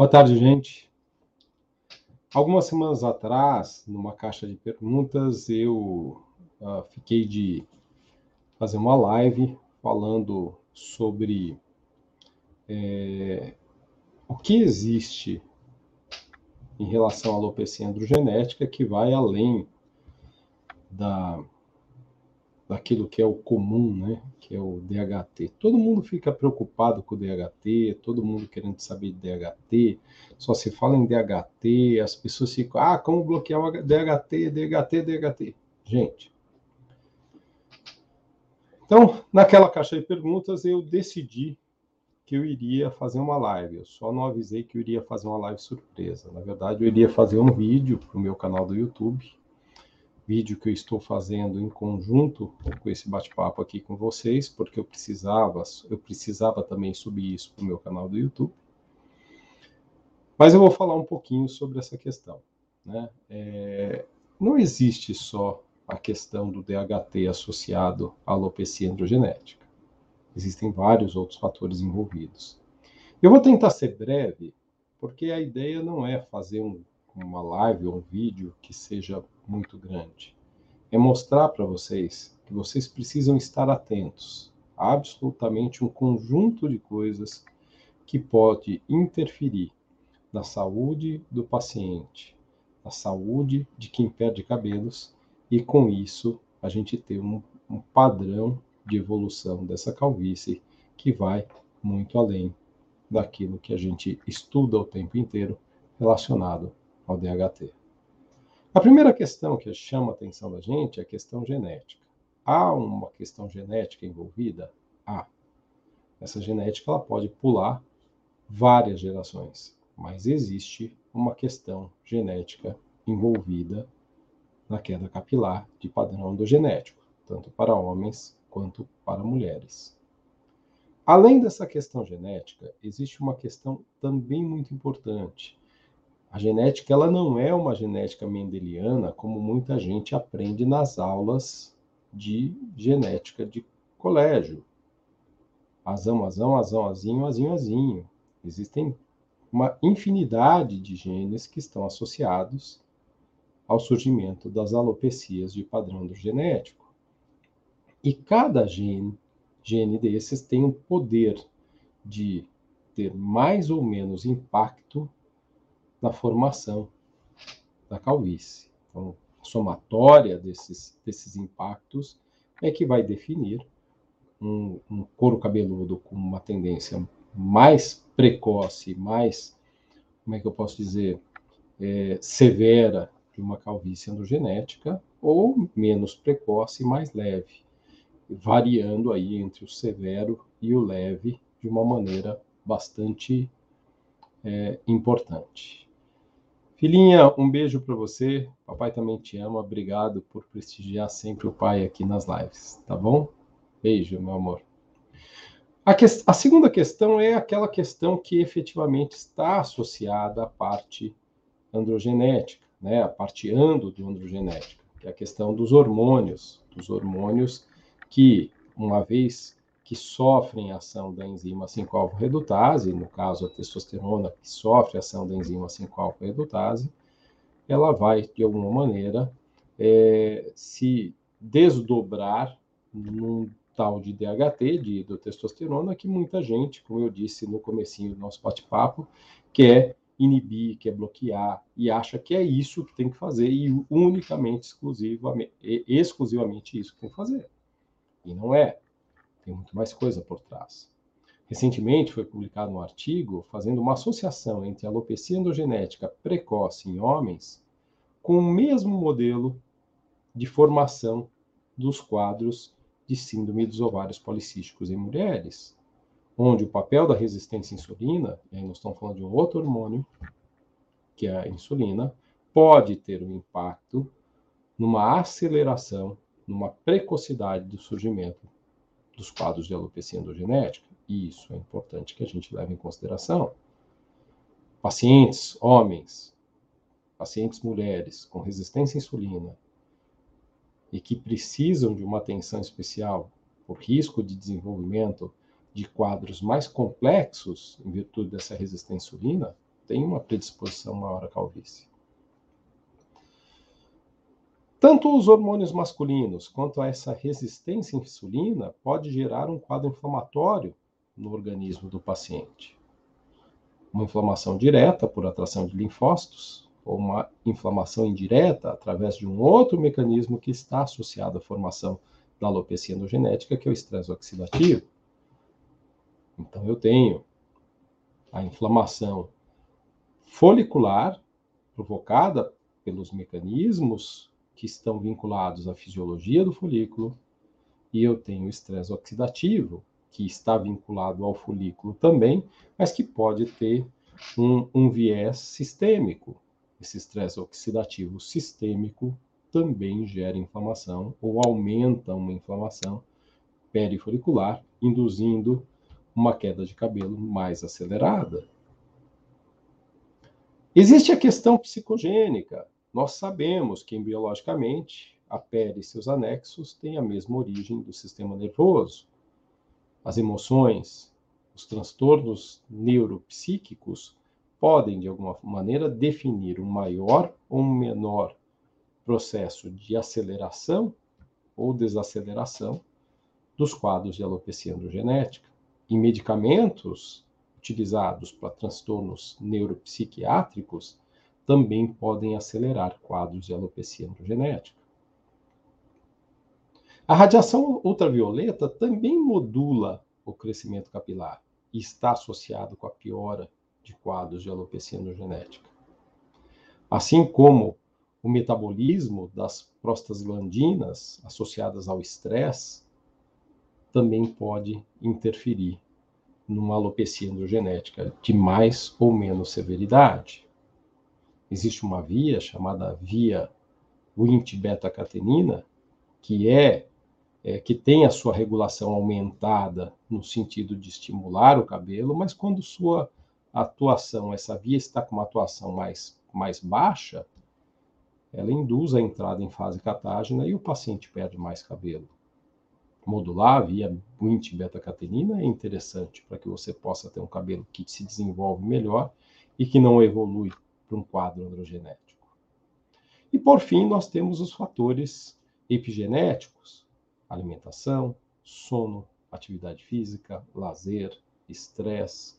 Boa tarde, gente. Algumas semanas atrás, numa caixa de perguntas, eu uh, fiquei de fazer uma live falando sobre é, o que existe em relação à alopecia androgenética que vai além da daquilo que é o comum, né? Que é o DHT. Todo mundo fica preocupado com o DHT, todo mundo querendo saber de DHT. Só se fala em DHT, as pessoas ficam, ah, como bloquear o DHT, DHT, DHT. Gente. Então, naquela caixa de perguntas, eu decidi que eu iria fazer uma live. Eu só não avisei que eu iria fazer uma live surpresa. Na verdade, eu iria fazer um vídeo para o meu canal do YouTube vídeo que eu estou fazendo em conjunto com esse bate-papo aqui com vocês, porque eu precisava, eu precisava também subir isso para o meu canal do YouTube. Mas eu vou falar um pouquinho sobre essa questão. Né? É, não existe só a questão do DHT associado à alopecia androgenética. Existem vários outros fatores envolvidos. Eu vou tentar ser breve, porque a ideia não é fazer um, uma live ou um vídeo que seja muito grande. É mostrar para vocês que vocês precisam estar atentos a absolutamente um conjunto de coisas que pode interferir na saúde do paciente, na saúde de quem perde cabelos, e com isso a gente ter um, um padrão de evolução dessa calvície que vai muito além daquilo que a gente estuda o tempo inteiro relacionado ao DHT. A primeira questão que chama a atenção da gente é a questão genética. Há uma questão genética envolvida? Há. Essa genética ela pode pular várias gerações, mas existe uma questão genética envolvida na queda capilar de padrão endogenético, tanto para homens quanto para mulheres. Além dessa questão genética, existe uma questão também muito importante, a genética ela não é uma genética mendeliana como muita gente aprende nas aulas de genética de colégio. Azão, azão, azão, azinho, azinho, azinho. Existem uma infinidade de genes que estão associados ao surgimento das alopecias de padrão do genético. E cada gene, gene desses tem um poder de ter mais ou menos impacto na formação da calvície. Então, a somatória desses, desses impactos é que vai definir um, um couro cabeludo com uma tendência mais precoce, mais, como é que eu posso dizer, é, severa de uma calvície androgenética, ou menos precoce e mais leve, variando aí entre o severo e o leve de uma maneira bastante é, importante. Filhinha, um beijo para você. Papai também te ama. Obrigado por prestigiar sempre o pai aqui nas lives, tá bom? Beijo, meu amor. A, que... a segunda questão é aquela questão que efetivamente está associada à parte androgenética, né? A parte ando do androgenética, que é a questão dos hormônios, dos hormônios que, uma vez que sofrem ação da enzima 5-alfa-redutase, no caso a testosterona que sofre ação da enzima 5-alfa-redutase, ela vai, de alguma maneira, é, se desdobrar num tal de DHT, de testosterona, que muita gente, como eu disse no comecinho do nosso bate-papo, quer inibir, quer bloquear e acha que é isso que tem que fazer e unicamente, exclusivamente, exclusivamente isso que tem que fazer. E não é. Tem muito mais coisa por trás. Recentemente foi publicado um artigo fazendo uma associação entre alopecia endogenética precoce em homens com o mesmo modelo de formação dos quadros de síndrome dos ovários policísticos em mulheres, onde o papel da resistência à insulina, e aí nós estamos falando de um outro hormônio, que é a insulina, pode ter um impacto numa aceleração, numa precocidade do surgimento dos quadros de alopecia endogenética, e isso é importante que a gente leve em consideração. Pacientes, homens, pacientes mulheres com resistência à insulina e que precisam de uma atenção especial por risco de desenvolvimento de quadros mais complexos em virtude dessa resistência à insulina, tem uma predisposição maior à calvície. Tanto os hormônios masculinos quanto essa resistência à insulina pode gerar um quadro inflamatório no organismo do paciente. Uma inflamação direta por atração de linfócitos ou uma inflamação indireta através de um outro mecanismo que está associado à formação da alopecia endogenética, que é o estresse oxidativo. Então eu tenho a inflamação folicular provocada pelos mecanismos que estão vinculados à fisiologia do folículo, e eu tenho estresse oxidativo, que está vinculado ao folículo também, mas que pode ter um, um viés sistêmico. Esse estresse oxidativo sistêmico também gera inflamação ou aumenta uma inflamação perifolicular, induzindo uma queda de cabelo mais acelerada. Existe a questão psicogênica, nós sabemos que, biologicamente, a pele e seus anexos têm a mesma origem do sistema nervoso. As emoções, os transtornos neuropsíquicos podem, de alguma maneira, definir um maior ou um menor processo de aceleração ou desaceleração dos quadros de alopecia androgenética. Em medicamentos utilizados para transtornos neuropsiquiátricos, também podem acelerar quadros de alopecia androgenética. A radiação ultravioleta também modula o crescimento capilar e está associado com a piora de quadros de alopecia androgenética. Assim como o metabolismo das prostaglandinas associadas ao estresse também pode interferir numa alopecia androgenética de mais ou menos severidade existe uma via chamada via Wnt-beta-catenina, que é, é, que tem a sua regulação aumentada no sentido de estimular o cabelo, mas quando sua atuação, essa via está com uma atuação mais, mais baixa, ela induz a entrada em fase catágena e o paciente perde mais cabelo. Modular via Wnt-beta-catenina é interessante para que você possa ter um cabelo que se desenvolve melhor e que não evolui para um quadro androgenético. E por fim, nós temos os fatores epigenéticos: alimentação, sono, atividade física, lazer, estresse,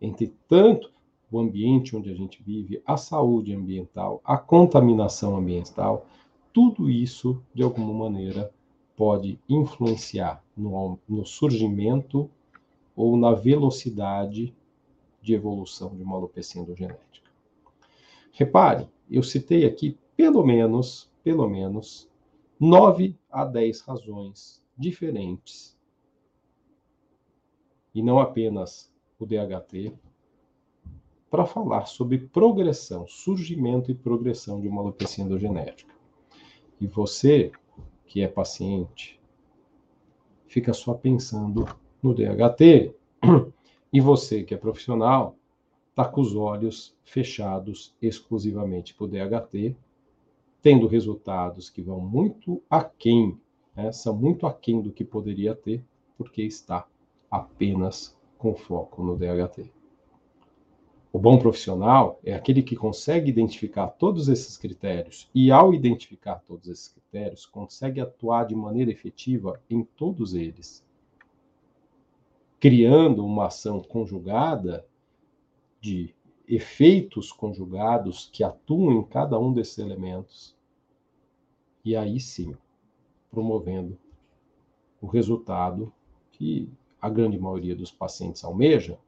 entre tanto o ambiente onde a gente vive, a saúde ambiental, a contaminação ambiental, tudo isso, de alguma maneira, pode influenciar no, no surgimento ou na velocidade de evolução de uma alopecia endogenética. Repare, eu citei aqui pelo menos, pelo menos, nove a dez razões diferentes. E não apenas o DHT, para falar sobre progressão, surgimento e progressão de uma alopecia endogenética. E você, que é paciente, fica só pensando no DHT, e você, que é profissional, está com os olhos fechados exclusivamente para o DHT, tendo resultados que vão muito aquém, né, são muito aquém do que poderia ter, porque está apenas com foco no DHT. O bom profissional é aquele que consegue identificar todos esses critérios e, ao identificar todos esses critérios, consegue atuar de maneira efetiva em todos eles, criando uma ação conjugada de efeitos conjugados que atuam em cada um desses elementos. E aí sim, promovendo o resultado que a grande maioria dos pacientes almeja.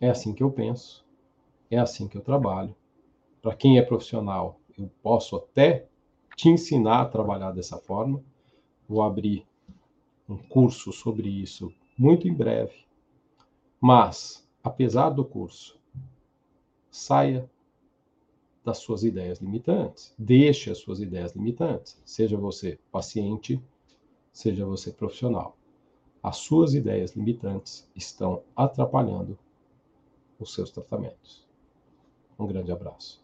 É assim que eu penso, é assim que eu trabalho. Para quem é profissional, eu posso até te ensinar a trabalhar dessa forma. Vou abrir um curso sobre isso muito em breve. Mas apesar do curso. Saia das suas ideias limitantes. Deixe as suas ideias limitantes. Seja você paciente, seja você profissional. As suas ideias limitantes estão atrapalhando os seus tratamentos. Um grande abraço.